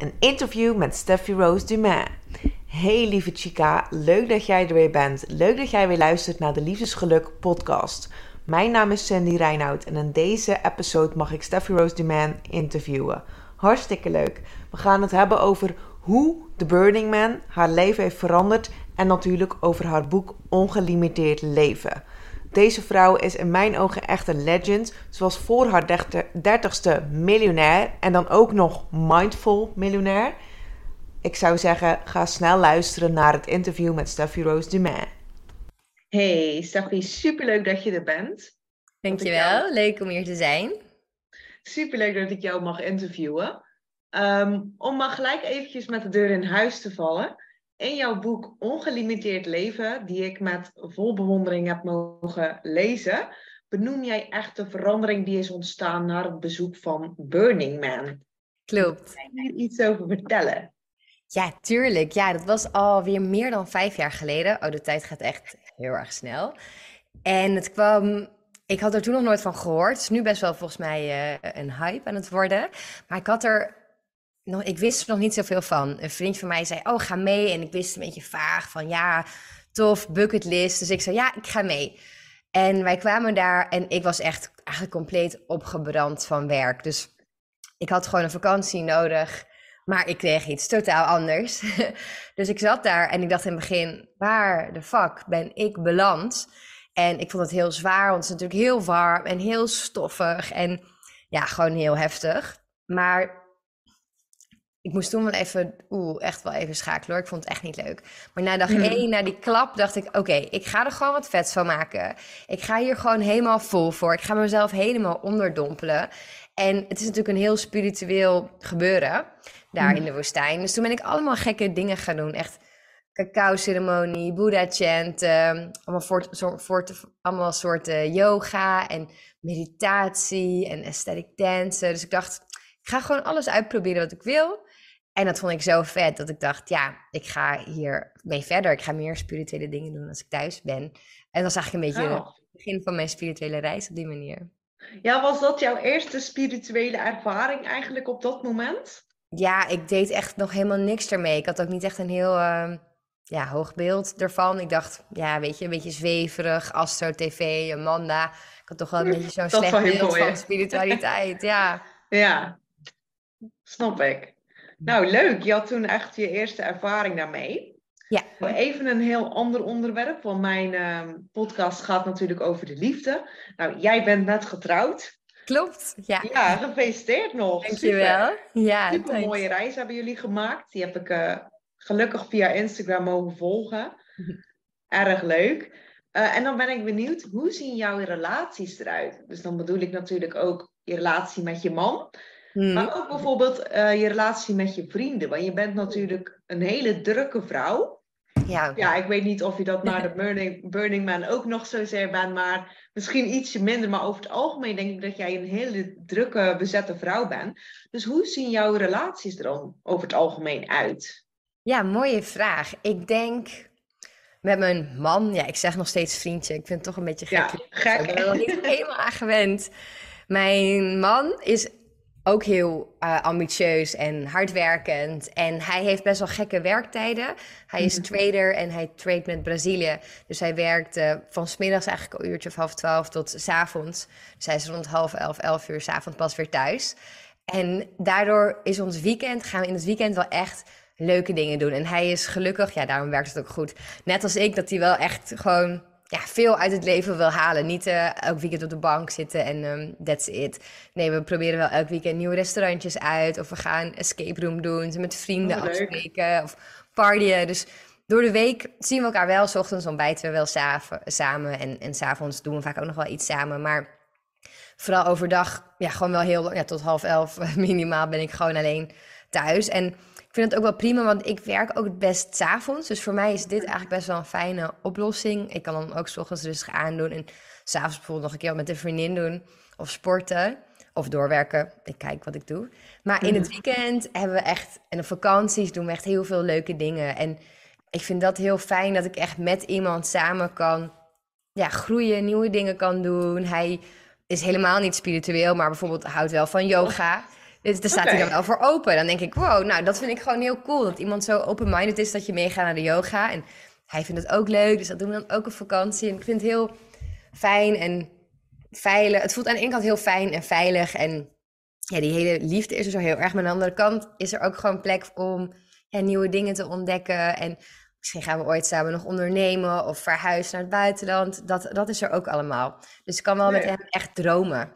Een interview met Steffi Rose Dumas. Hey lieve Chica, leuk dat jij er weer bent. Leuk dat jij weer luistert naar de Liefdesgeluk podcast. Mijn naam is Sandy Reinoud en in deze episode mag ik Steffi Rose Dumas interviewen. Hartstikke leuk. We gaan het hebben over hoe The Burning Man haar leven heeft veranderd en natuurlijk over haar boek Ongelimiteerd Leven. Deze vrouw is in mijn ogen echt een legend. Ze was voor haar dertigste miljonair en dan ook nog mindful miljonair. Ik zou zeggen, ga snel luisteren naar het interview met Steffi Rose Dumas. Hey Steffi, superleuk dat je er bent. Dankjewel, leuk om hier te zijn. Superleuk dat ik jou mag interviewen. Ehm, om maar gelijk eventjes met de deur in huis te vallen in jouw boek Ongelimiteerd Leven, die ik met vol bewondering heb mogen lezen, benoem jij echt de verandering die is ontstaan na het bezoek van Burning Man. Klopt. Kan je iets over vertellen? Ja, tuurlijk. Ja, dat was alweer meer dan vijf jaar geleden. Oh, de tijd gaat echt heel erg snel. En het kwam ik had er toen nog nooit van gehoord. Het is nu best wel volgens mij uh, een hype aan het worden. Maar ik had er ik wist er nog niet zoveel van. Een vriend van mij zei, oh, ga mee. En ik wist een beetje vaag van, ja, tof, bucketlist. Dus ik zei, ja, ik ga mee. En wij kwamen daar en ik was echt eigenlijk compleet opgebrand van werk. Dus ik had gewoon een vakantie nodig. Maar ik kreeg iets totaal anders. dus ik zat daar en ik dacht in het begin, waar de fuck ben ik beland? En ik vond het heel zwaar, want het is natuurlijk heel warm en heel stoffig. En ja, gewoon heel heftig. Maar ik moest toen wel even, oeh, echt wel even schakelen hoor. Ik vond het echt niet leuk. Maar na dag hmm. één, na die klap, dacht ik: oké, ik ga er gewoon wat vets van maken. Ik ga hier gewoon helemaal vol voor. Ik ga mezelf helemaal onderdompelen. En het is natuurlijk een heel spiritueel gebeuren daar hmm. in de woestijn. Dus toen ben ik allemaal gekke dingen gaan doen. Echt cacao-ceremonie, Boeddha-chant, allemaal, voor, voor, allemaal soorten yoga en meditatie en aesthetic dansen. Dus ik dacht, ik ga gewoon alles uitproberen wat ik wil. En dat vond ik zo vet dat ik dacht, ja, ik ga hier mee verder. Ik ga meer spirituele dingen doen als ik thuis ben. En dat was eigenlijk een beetje het begin van mijn spirituele reis op die manier. Ja, was dat jouw eerste spirituele ervaring eigenlijk op dat moment? Ja, ik deed echt nog helemaal niks ermee. Ik had ook niet echt een heel uh, ja, hoog beeld ervan. Ik dacht, ja, weet je, een beetje zweverig, Astro TV, Amanda. Ik had toch wel een beetje zo'n slecht beeld van spiritualiteit, ja. Ja, snap ik. Nou, leuk. Je had toen echt je eerste ervaring daarmee. Ja. Even een heel ander onderwerp, want mijn uh, podcast gaat natuurlijk over de liefde. Nou, jij bent net getrouwd. Klopt, ja. Ja, gefeliciteerd nog. Dankjewel. Super. Ja, Super mooie reis hebben jullie gemaakt. Die heb ik uh, gelukkig via Instagram mogen volgen. Erg leuk. Uh, en dan ben ik benieuwd, hoe zien jouw relaties eruit? Dus dan bedoel ik natuurlijk ook je relatie met je man. Hmm. Maar ook bijvoorbeeld uh, je relatie met je vrienden. Want je bent natuurlijk een hele drukke vrouw. Ja, ja ik weet niet of je dat naar de Burning, Burning Man ook nog zozeer bent, maar misschien ietsje minder. Maar over het algemeen denk ik dat jij een hele drukke, bezette vrouw bent. Dus hoe zien jouw relaties er dan over het algemeen uit? Ja, mooie vraag. Ik denk met mijn man, ja, ik zeg nog steeds vriendje. Ik vind het toch een beetje gek. Ja, gek. Ik ben er niet helemaal aan gewend. Mijn man is ook heel uh, ambitieus en hardwerkend. En hij heeft best wel gekke werktijden. Hij is mhm. trader en hij trade met Brazilië. Dus hij werkt uh, van smiddags eigenlijk een uurtje of half twaalf tot s avonds. Dus hij is rond half elf, elf uur s avonds pas weer thuis. En daardoor is ons weekend, gaan we in het weekend wel echt leuke dingen doen. En hij is gelukkig, ja, daarom werkt het ook goed. Net als ik, dat hij wel echt gewoon ja, veel uit het leven wil halen. Niet uh, elk weekend op de bank zitten en um, that's it. Nee, we proberen wel elk weekend nieuwe restaurantjes uit. Of we gaan escape room doen, met vrienden oh, afspreken of partyen. Dus door de week zien we elkaar wel. S ochtends ontbijten we wel samen. En, en s'avonds doen we vaak ook nog wel iets samen. Maar vooral overdag, ja, gewoon wel heel... Ja, tot half elf minimaal ben ik gewoon alleen thuis. En ik vind het ook wel prima, want ik werk ook het best s'avonds. Dus voor mij is dit eigenlijk best wel een fijne oplossing. Ik kan dan ook s ochtends rustig aandoen en s'avonds bijvoorbeeld nog een keer wat met een vriendin doen. Of sporten. Of doorwerken. Ik kijk wat ik doe. Maar in het mhm. weekend hebben we echt, en op vakanties doen we echt heel veel leuke dingen. En ik vind dat heel fijn dat ik echt met iemand samen kan ja, groeien, nieuwe dingen kan doen. Hij is helemaal niet spiritueel, maar bijvoorbeeld houdt wel van yoga. Dus daar staat hij dan wel voor open. Dan denk ik, wow, nou, dat vind ik gewoon heel cool. Dat iemand zo open-minded is dat je meegaat naar de yoga. En hij vindt het ook leuk, dus dat doen we dan ook op vakantie. En ik vind het heel fijn en veilig. Het voelt aan de ene kant heel fijn en veilig. En ja, die hele liefde is er zo heel erg. Maar aan de andere kant is er ook gewoon plek om ja, nieuwe dingen te ontdekken. En misschien gaan we ooit samen nog ondernemen of verhuizen naar het buitenland. Dat, dat is er ook allemaal. Dus ik kan wel met hem echt dromen.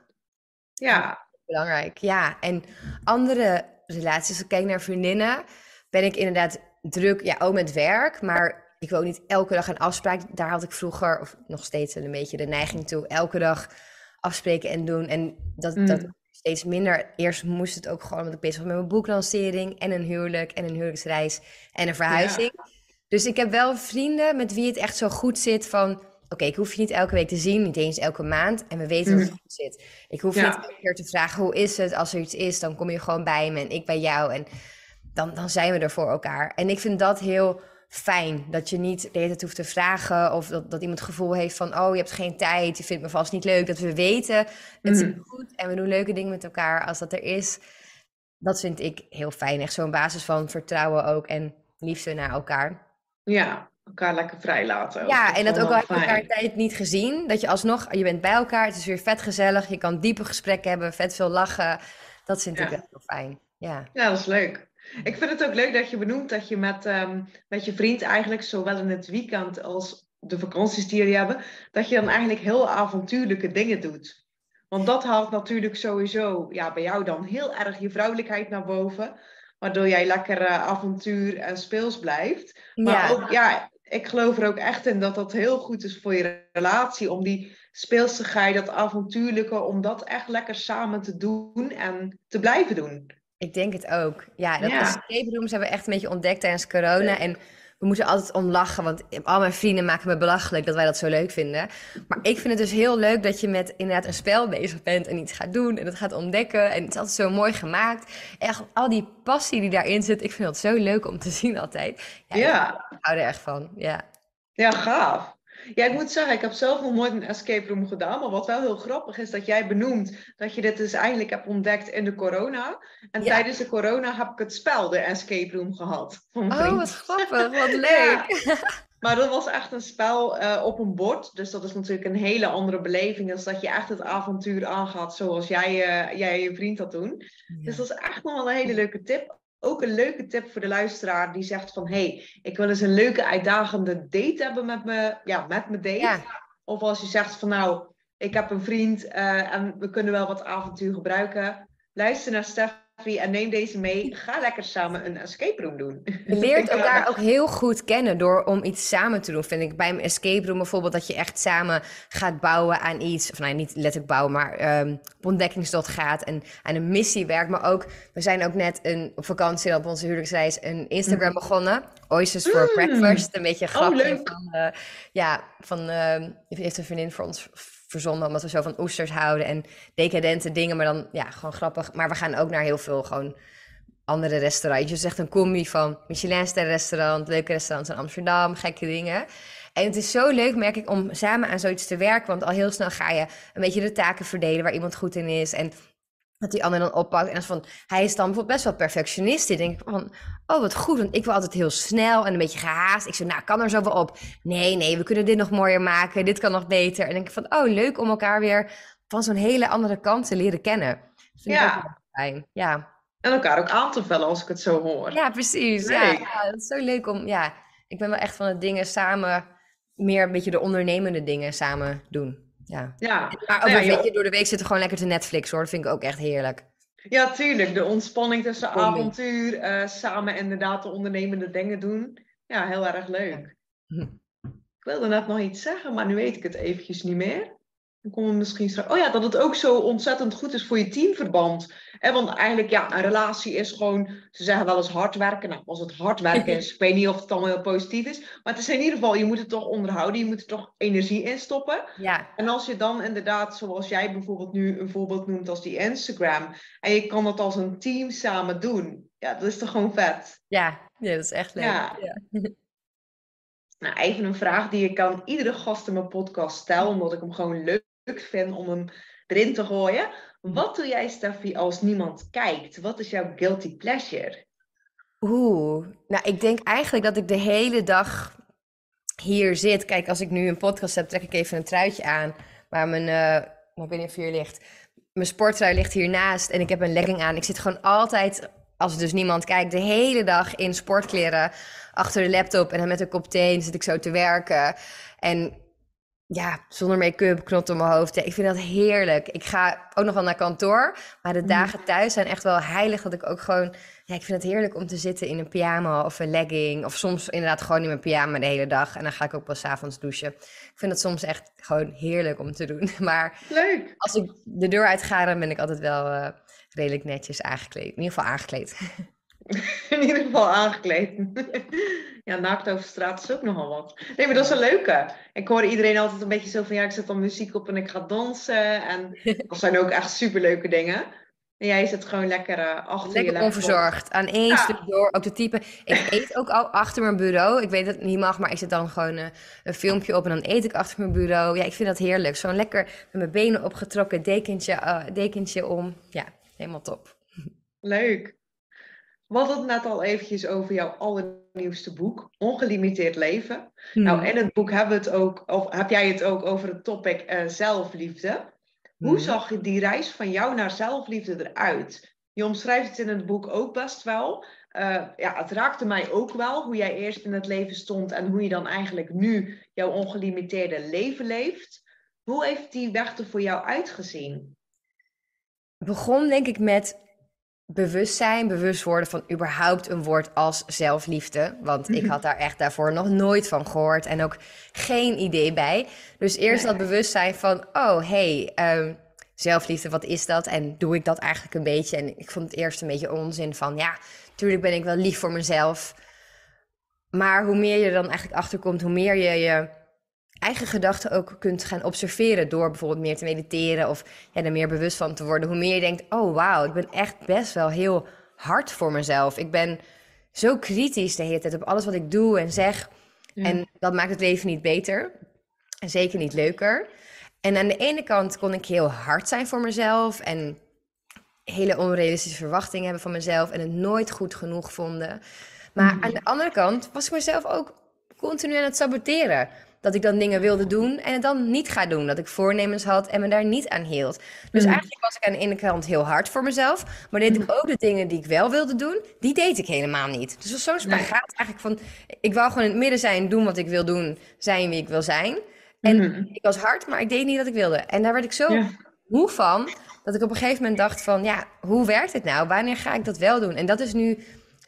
Ja. Belangrijk, ja. En andere relaties, als ik kijk naar vriendinnen, ben ik inderdaad druk, ja, ook met werk. Maar ik wil ook niet elke dag een afspraak. Daar had ik vroeger, of nog steeds een beetje de neiging toe, elke dag afspreken en doen. En dat, dat mm. steeds minder. Eerst moest het ook gewoon, omdat ik bezig was met mijn boeklancering en een huwelijk en een huwelijksreis en een verhuizing. Dus ik heb wel vrienden met wie het echt zo goed zit van... Oké, ik hoef je niet elke week te zien, niet eens elke maand. En we weten mm. hoe het goed zit. Ik hoef niet elke keer te vragen, hoe is het? Als er iets is, dan kom je gewoon bij me en ik bij jou. En dan, dan zijn we er voor elkaar. En ik vind dat heel fijn. Dat je niet de hele tijd hoeft te vragen of dat, dat iemand het gevoel heeft van... oh, je hebt geen tijd, je vindt me vast niet leuk. Dat we weten, het is mm. goed en we doen leuke dingen met elkaar als dat er is. Dat vind ik heel fijn. Echt zo'n basis van vertrouwen ook en liefde naar elkaar. Ja, elkaar lekker vrij laten. Ja, en dat ook al heb je elkaar tijd niet gezien. Dat je alsnog, je bent bij elkaar, het is weer vet gezellig. Je kan diepe gesprekken hebben, vet veel lachen. Dat vind ik heel fijn. Ja. ja, dat is leuk. Ik vind het ook leuk dat je benoemt dat je met, ehm, met je vriend eigenlijk, zowel in het weekend als de vakanties die jullie hebben, dat je dan eigenlijk heel avontuurlijke dingen doet. Want dat haalt natuurlijk sowieso ja, bij jou dan heel erg je vrouwelijkheid naar boven. Waardoor jij lekker uh, avontuur en speels blijft. Maar ja. ook, ja, ik geloof er ook echt in dat dat heel goed is voor je relatie. Om die speelsigheid, dat avontuurlijke, om dat echt lekker samen te doen en te blijven doen. Ik denk het ook. Ja, dat ja. escape rooms hebben we echt een beetje ontdekt tijdens corona. En we moeten altijd om lachen, want al mijn vrienden maken me belachelijk dat wij dat zo leuk vinden. Maar ik vind het dus heel leuk dat je met inderdaad een spel bezig bent en iets gaat doen en het gaat ontdekken. En het is altijd zo mooi gemaakt. Echt al die passie die daarin zit, ik vind het zo leuk om te zien altijd. Ja, ja. ik hou er echt van, ja. Ja, gaaf. Ja, ik moet zeggen, ik heb zelf nog nooit een escape room gedaan. Maar wat wel heel grappig is, dat jij benoemt dat je dit dus eigenlijk hebt ontdekt in de corona. En tijdens de corona heb ik het spel, de escape room, gehad. Oh, wat grappig, wat leuk. Maar dat was echt een spel uh, op een bord. Dus dat is natuurlijk een hele andere beleving. als dat je echt het avontuur aangaat zoals jij, uh, jij je vriend dat doen. Dus dat is echt nog wel een hele leuke tip ook een leuke tip voor de luisteraar die zegt van... hey, ik wil eens een leuke uitdagende date hebben met me, ja, met mijn date. Of als je zegt van nou, ik heb een vriend uh, en we kunnen wel wat avontuur gebruiken. Luister naar Stef en neem deze mee. Ga lekker samen een escape room doen. Je leert elkaar ook heel goed kennen door om iets samen te doen. Vind ik bij een escape room bijvoorbeeld dat je echt samen gaat bouwen aan iets. Of nou, niet letterlijk bouwen, maar um, op ontdekkingstocht gaat en aan een missie werkt. Maar ook, we zijn ook net een, op vakantie op onze huwelijksreis een Instagram mm. begonnen. Oysters for mm. Breakfast. Een beetje grappig. Oh, van, uh, ja, van, uh, heeft een vriendin voor ons verzonnen, omdat we zo van oesters houden en decadente dingen, maar dan ja, gewoon grappig. Maar we gaan ook naar heel veel gewoon andere restaurants. Je zegt een combi van Michelin-ster restaurant, leuke restaurants in Amsterdam, gekke dingen. En het is zo leuk, merk ik, om samen aan zoiets te werken. Want al heel snel ga je een beetje de taken verdelen waar iemand goed in is. En dat die ander dan oppakt. En van, hij is dan bijvoorbeeld best wel perfectionist. Ik denk van, oh wat goed, want ik wil altijd heel snel en een beetje gehaast. Ik zeg, nou, kan er zo wel op. Nee, nee, we kunnen dit nog mooier maken. Dit kan nog beter. En denk ik van, oh leuk om elkaar weer van zo'n hele andere kant te leren kennen. vind ja. Ik ook fijn. Ja. En elkaar ook aan te vullen als ik het zo hoor. Ja, precies. Ja, ja, het is zo leuk om, ja, ik ben wel echt van het dingen samen, meer een beetje de ondernemende dingen samen doen. Ja. ja. Maar ook een beetje door de week zitten gewoon lekker te Netflix hoor. Dat vind ik ook echt heerlijk. Ja, tuurlijk. De ontspanning tussen avontuur, uh, samen inderdaad de ondernemende dingen doen. Ja, heel erg leuk. Ik wilde net nog iets zeggen, maar nu weet ik het eventjes niet meer. Dan komen we misschien straks. Oh ja, dat het ook zo ontzettend goed is voor je teamverband. En want eigenlijk, ja, een relatie is gewoon, ze zeggen wel eens hard werken. Nou, als het hard werken is, ik weet niet of het allemaal heel positief is. Maar het is in ieder geval, je moet het toch onderhouden. Je moet er toch energie in stoppen. Ja. En als je dan inderdaad, zoals jij bijvoorbeeld nu een voorbeeld noemt als die Instagram. En je kan dat als een team samen doen. Ja, dat is toch gewoon vet. Ja, ja dat is echt leuk. Ja. ja. Nou, even een vraag die ik aan iedere gast in mijn podcast stel, omdat ik hem gewoon leuk vind om hem erin te gooien. Wat doe jij, Steffi, als niemand kijkt? Wat is jouw guilty pleasure? Oeh, nou ik denk eigenlijk dat ik de hele dag hier zit. Kijk, als ik nu een podcast heb, trek ik even een truitje aan. Waar mijn, uh, ik weet niet of hier ligt. Mijn sporttrui ligt hiernaast en ik heb een legging aan. Ik zit gewoon altijd, als er dus niemand kijkt, de hele dag in sportkleren achter de laptop. En dan met een kop thee zit ik zo te werken. En ja, zonder make-up, knot op mijn hoofd. ik vind dat heerlijk. Ik ga ook nog wel naar kantoor. Maar de mm. dagen thuis zijn echt wel heilig. Dat ik ook gewoon... Ja, ik vind het heerlijk om te zitten in een pyjama of een legging. Of soms inderdaad gewoon in mijn pyjama de hele dag. En dan ga ik ook pas avonds douchen. Ik vind het soms echt gewoon heerlijk om te doen. Maar Leuk. als ik de deur uit ga, dan ben ik altijd wel uh, redelijk netjes aangekleed. In ieder geval aangekleed. In ieder geval aangekleed. Ja, naakt over straat is ook nogal wat. Nee, maar dat is een leuke. Ik hoor iedereen altijd een beetje zo van, ja, ik zet dan muziek op en ik ga dansen. En dat zijn ook echt superleuke dingen. En jij zit gewoon lekker uh, achter lekker je laptop. onverzorgd. Aan één stuk door. Ook de type. Ik eet ook al achter mijn bureau. Ik weet dat het niet mag, maar ik zet dan gewoon uh, een filmpje op en dan eet ik achter mijn bureau. Ja, ik vind dat heerlijk. Zo'n lekker met mijn benen opgetrokken dekentje, uh, dekentje om. Ja, helemaal top. Leuk. We hadden het net al eventjes over jouw allernieuwste boek, Ongelimiteerd Leven. Nou, hmm. in het boek hebben we het ook, of heb jij het ook over het topic uh, zelfliefde. Hoe hmm. zag je die reis van jou naar zelfliefde eruit? Je omschrijft het in het boek ook best wel. Uh, ja, het raakte mij ook wel hoe jij eerst in het leven stond en hoe je dan eigenlijk nu jouw ongelimiteerde leven leeft. Hoe heeft die weg er voor jou uitgezien? begon denk ik met bewustzijn, bewust worden van überhaupt een woord als zelfliefde. Want ik had daar echt daarvoor nog nooit van gehoord en ook geen idee bij. Dus eerst dat bewustzijn van, oh hey, um, zelfliefde, wat is dat? En doe ik dat eigenlijk een beetje? En ik vond het eerst een beetje onzin van, ja, tuurlijk ben ik wel lief voor mezelf. Maar hoe meer je er dan eigenlijk achterkomt, hoe meer je je eigen gedachten ook kunt gaan observeren door bijvoorbeeld meer te mediteren of ja, er meer bewust van te worden. Hoe meer je denkt, oh wauw, ik ben echt best wel heel hard voor mezelf. Ik ben zo kritisch de hele tijd op alles wat ik doe en zeg. En dat maakt het leven niet beter. En zeker niet leuker. En aan de ene kant kon ik heel hard zijn voor mezelf en hele onrealistische verwachtingen hebben van mezelf en het nooit goed genoeg vonden. Maar mm. aan de andere kant was ik mezelf ook continu aan het saboteren dat ik dan dingen wilde doen en het dan niet ga doen. Dat ik voornemens had en me daar niet aan hield. Dus mm. eigenlijk was ik aan de ene kant heel hard voor mezelf. Maar deed ik mm. ook de dingen die ik wel wilde doen, die deed ik helemaal niet. Dus zo'n spagaat eigenlijk van... Ik wou gewoon in het midden zijn, doen wat ik wil doen, zijn wie ik wil zijn. En mm-hmm. ik was hard, maar ik deed niet wat ik wilde. En daar werd ik zo ja. moe van, dat ik op een gegeven moment dacht van... Ja, hoe werkt het nou? Wanneer ga ik dat wel doen? En dat is nu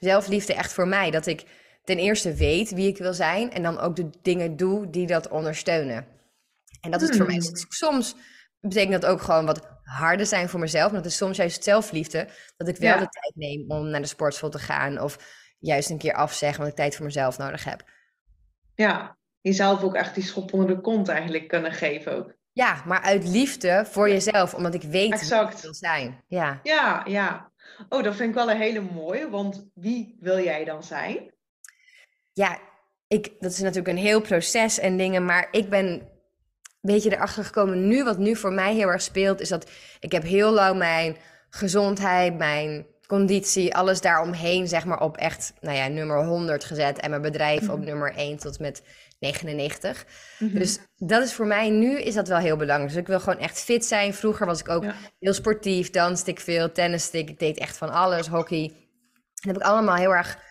zelfliefde echt voor mij. Dat ik ten eerste weet wie ik wil zijn en dan ook de dingen doe die dat ondersteunen. En dat is voor mij. Hmm. Soms betekent dat ook gewoon wat harder zijn voor mezelf. Maar dat is soms juist zelfliefde. Dat ik wel de tijd neem om naar de sportschool te gaan. Of juist een keer afzeggen, want ik tijd voor mezelf nodig heb. Ja, jezelf ook echt die schop onder de kont eigenlijk kunnen geven ook. Ja, maar uit liefde voor jezelf, omdat ik weet exact. wie ik wil zijn. Ja. ja, ja. Oh, dat vind ik wel een hele mooie, want wie wil jij dan zijn? Ja, ik, dat is natuurlijk een heel proces en dingen, maar ik ben een beetje erachter gekomen nu, wat nu voor mij heel erg speelt, is dat ik heb heel lang mijn gezondheid, mijn conditie, alles daaromheen, zeg maar, op echt, nou ja, nummer 100 gezet en mijn bedrijf op mhm. nummer 1 tot met 99. Mhm. Dus dat is voor mij, nu is dat wel heel belangrijk. Dus ik wil gewoon echt fit zijn. Vroeger was ik ook heel sportief, danste ik veel, tenniste ik, ik deed echt van alles, hockey. Dat heb ik allemaal heel erg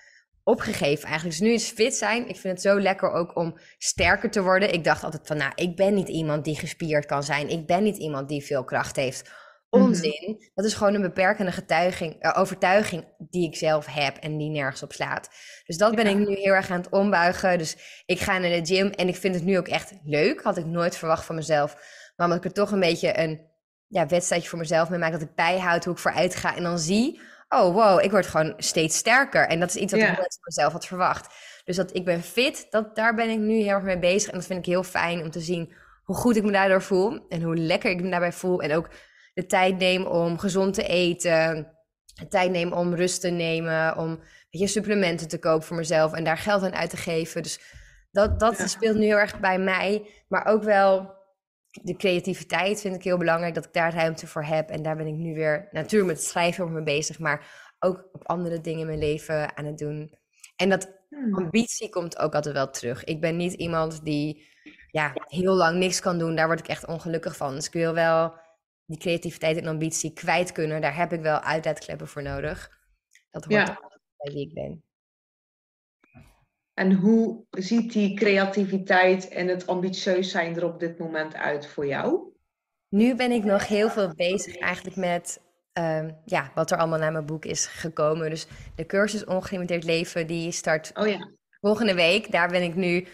opgegeven eigenlijk. Dus nu is fit zijn. Ik vind het zo lekker ook om sterker te worden. Ik dacht altijd van, nou, ik ben niet iemand die gespierd kan zijn. Ik ben niet iemand die veel kracht heeft. Mhm. Onzin. Dat is gewoon een beperkende getuiging, uh, overtuiging die ik zelf heb en die nergens op slaat. Dus dat ben ik nu heel erg aan het ombuigen. Dus ik ga naar de gym en ik vind het nu ook echt leuk. Had ik nooit verwacht van mezelf. Maar omdat ik er toch een beetje een ja, wedstrijdje voor mezelf mee maak. Dat ik bijhoud hoe ik vooruit ga. En dan zie oh wow, ik word gewoon steeds sterker. En dat is iets wat ik nooit van mezelf had verwacht. Dus dat ik ben fit, dat, daar ben ik nu heel erg mee bezig. En dat vind ik heel fijn om te zien hoe goed ik me daardoor voel. En hoe lekker ik me daarbij voel. En ook de tijd neem om gezond te eten. De tijd neem om rust te nemen. Om je, supplementen te kopen voor mezelf. En daar geld aan uit te geven. Dus dat, dat speelt nu heel erg bij mij. Maar ook wel de creativiteit vind ik heel belangrijk, dat ik daar ruimte voor heb. En daar ben ik nu weer natuurlijk met schrijven over me bezig, maar ook op andere dingen in mijn leven aan het doen. En dat hmm. ambitie komt ook altijd wel terug. Ik ben niet iemand die ja, heel lang niks kan doen. Daar word ik echt ongelukkig van. Dus ik wil wel die creativiteit en ambitie kwijt kunnen. Daar heb ik wel uitlaatkleppen voor nodig. Dat hoort ja. bij wie ik ben. En hoe ziet die creativiteit en het ambitieus zijn er op dit moment uit voor jou? Nu ben ik nog heel veel bezig eigenlijk met Ehm, ja, wat er allemaal naar mijn boek is gekomen. Dus de cursus Ongelimiteerd Leven, die start oh ja. volgende week. Daar ben ik nu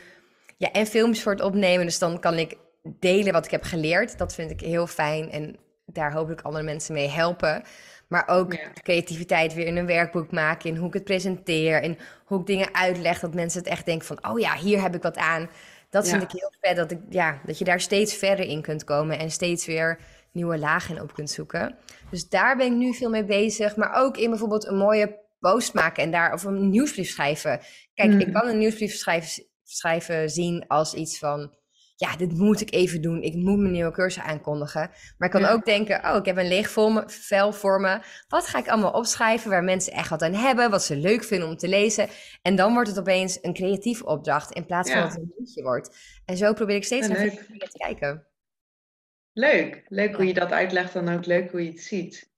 ja, en films voor het opnemen. Dus dan kan ik delen wat ik heb geleerd. Dat vind ik heel fijn en daar hoop ik andere mensen mee helpen. Maar ook creativiteit weer in een werkboek maken. In hoe ik het presenteer. En hoe ik dingen uitleg. Dat mensen het echt denken van... oh ja, hier heb ik wat aan. Dat vind ik heel vet. Dat, ik, ja, dat je daar steeds verder in kunt komen. En steeds weer nieuwe lagen op kunt zoeken. Dus daar ben ik nu veel mee bezig. Maar ook in bijvoorbeeld een mooie post maken en daar of een nieuwsbrief schrijven. Kijk, ik mm. kan een nieuwsbrief schrijven, schrijven zien als iets van. Ja, dit moet ik even doen. Ik moet mijn nieuwe cursus aankondigen. Maar ik kan ook denken, oh, ik heb een leeg vel voor me. Wat ga ik allemaal opschrijven waar mensen echt wat aan hebben? Wat ze leuk vinden om te lezen? En dan wordt het opeens een creatieve opdracht in plaats van dat het een liedje wordt. En zo probeer ik steeds naar te kijken. Leuk, leuk hoe je dat uitlegt en ook leuk hoe je het ziet.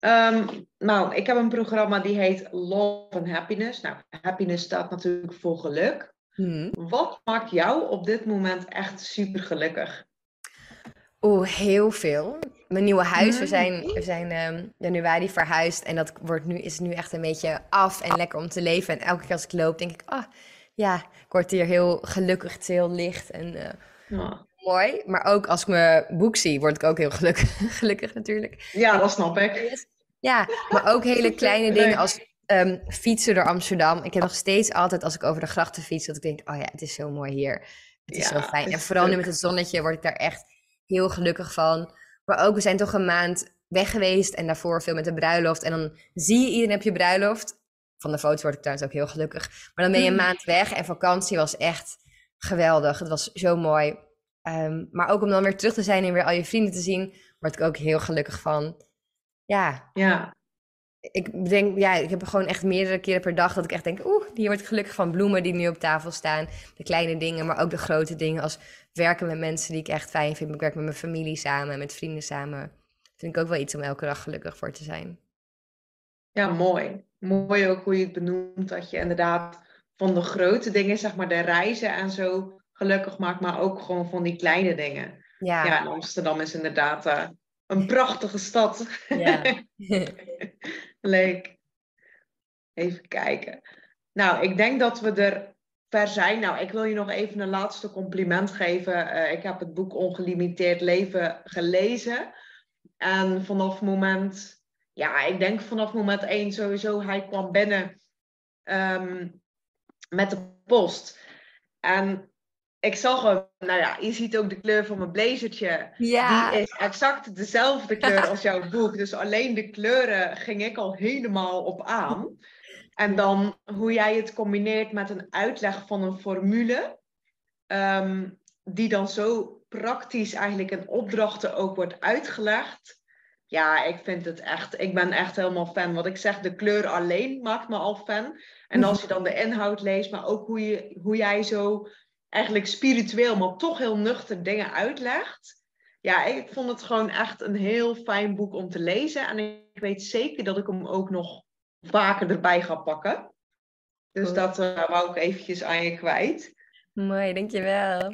Um, nou, ik heb een programma die heet Love and Happiness. Nou, happiness staat natuurlijk voor geluk. Hmm. Wat maakt jou op dit moment echt super gelukkig? Oeh, heel veel. Mijn nieuwe huis, we hmm. zijn, we zijn um, januari verhuisd en dat wordt nu, is nu echt een beetje af en lekker om te leven. En elke keer als ik loop, denk ik, ah, ja, ik word hier heel gelukkig, het is heel licht en uh, ja mooi. Maar ook als ik mijn boek zie, word ik ook heel gelukkig, gelukkig natuurlijk. Ja, dat snap ik. Ja, maar ook hele kleine dingen als um, fietsen door Amsterdam. Ik heb nog steeds altijd, als ik over de grachten fiets, dat ik denk, oh ja, het is zo mooi hier. Het is zo fijn. En vooral nu met het zonnetje word ik daar echt heel gelukkig van. Maar ook, we zijn toch een maand weg geweest en daarvoor veel met de bruiloft. En dan zie je iedereen op je bruiloft. Van de foto's word ik trouwens ook heel gelukkig. Maar dan ben je een maand weg en vakantie was echt geweldig. Het was zo mooi. Ehm, maar ook om dan weer terug te zijn en weer al je vrienden te zien, word ik ook heel gelukkig van. Ja. Ja. Ik denk, ja, ik heb gewoon echt meerdere keren per dag dat ik echt denk, oeh, hier word ik gelukkig van. Bloemen die nu op tafel staan, de kleine dingen, maar ook de grote dingen als werken met mensen die ik echt fijn vind. Ik werk met mijn familie samen, met vrienden samen. Vind ik ook wel iets om elke dag gelukkig voor te zijn. Ja, mooi. Mooi ook hoe je het benoemt, dat je inderdaad van de grote dingen, zeg maar de reizen en zo, gelukkig maakt, maar ook gewoon van die kleine dingen. Ja, ja Amsterdam is inderdaad uh, een prachtige stad. Ja. Leuk. Even kijken. Nou, ik denk dat we er ver zijn. Nou, ik wil je nog even een laatste compliment geven. Uh, ik heb het boek Ongelimiteerd Leven gelezen. En vanaf moment, ja, ik denk vanaf moment één sowieso, hij kwam binnen um, met de post. En ik zag hem, nou ja, je ziet ook de kleur van mijn blazertje. Ja. Die is exact dezelfde kleur als jouw boek. Dus alleen de kleuren ging ik al helemaal op aan. En dan hoe jij het combineert met een uitleg van een formule. Ehm, die dan zo praktisch eigenlijk in opdrachten ook wordt uitgelegd. Ja, ik vind het echt, ik ben echt helemaal fan. Wat ik zeg, de kleur alleen maakt me al fan. En als je dan de inhoud leest, maar ook hoe, je, hoe jij zo eigenlijk spiritueel, maar toch heel nuchter dingen uitlegt. Ja, ik vond het gewoon echt een heel fijn boek om te lezen. En ik weet zeker dat ik hem ook nog vaker erbij ga pakken. Dus dat uh, wou ik eventjes aan je kwijt. Mooi, dankjewel.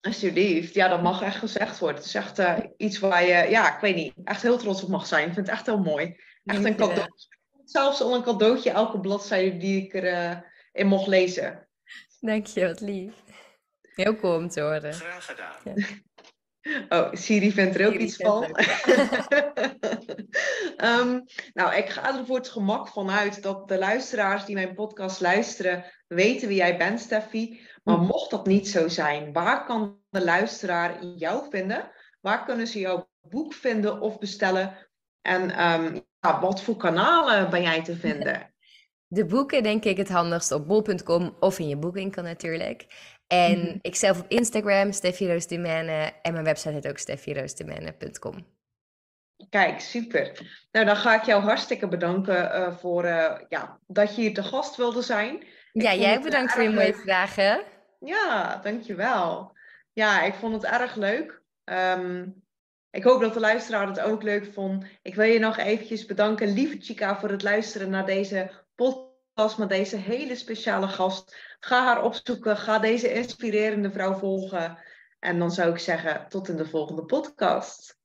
Alsjeblieft. Ja, dat mag echt gezegd worden. Het is echt uh, iets waar je, ja, ik weet niet, echt heel trots op mag zijn. Ik vind het echt heel mooi. Echt een cadeau. Zelfs al een cadeautje elke bladzijde die ik erin uh, mocht lezen. Dank je, wat lief. Heel cool om te horen. Graag gedaan. Oh, Siri vindt er ook iets van. um, nou, ik ga er voor het gemak vanuit dat de luisteraars die mijn podcast luisteren weten wie jij bent, Steffi. Maar mhm. mocht dat niet zo zijn, waar kan de luisteraar jou vinden? Waar kunnen ze jouw boek vinden of bestellen? En um, ja, wat voor kanalen ben jij te vinden? De boeken denk ik het handigst op bol.com of in je boekwinkel natuurlijk. En Mhm. ik zelf op Instagram, Steffi Roos Dumene. En mijn website heet ook steffiroosdumene.com. Kijk, super. Nou, dan ga ik jou hartstikke bedanken eh, voor eh, ja, dat je hier te gast wilde zijn. Ja, jij bedankt voor je mooie leuk. vragen. Ja, dankjewel. Ja, ik vond het erg leuk. Ehm, ik hoop dat de luisteraar het ook leuk vond. Ik wil je nog eventjes bedanken, lieve Chica, voor het luisteren naar deze podcast met deze hele speciale gast. Ga haar opzoeken, ga deze inspirerende vrouw volgen. En dan zou ik zeggen, tot in de volgende podcast.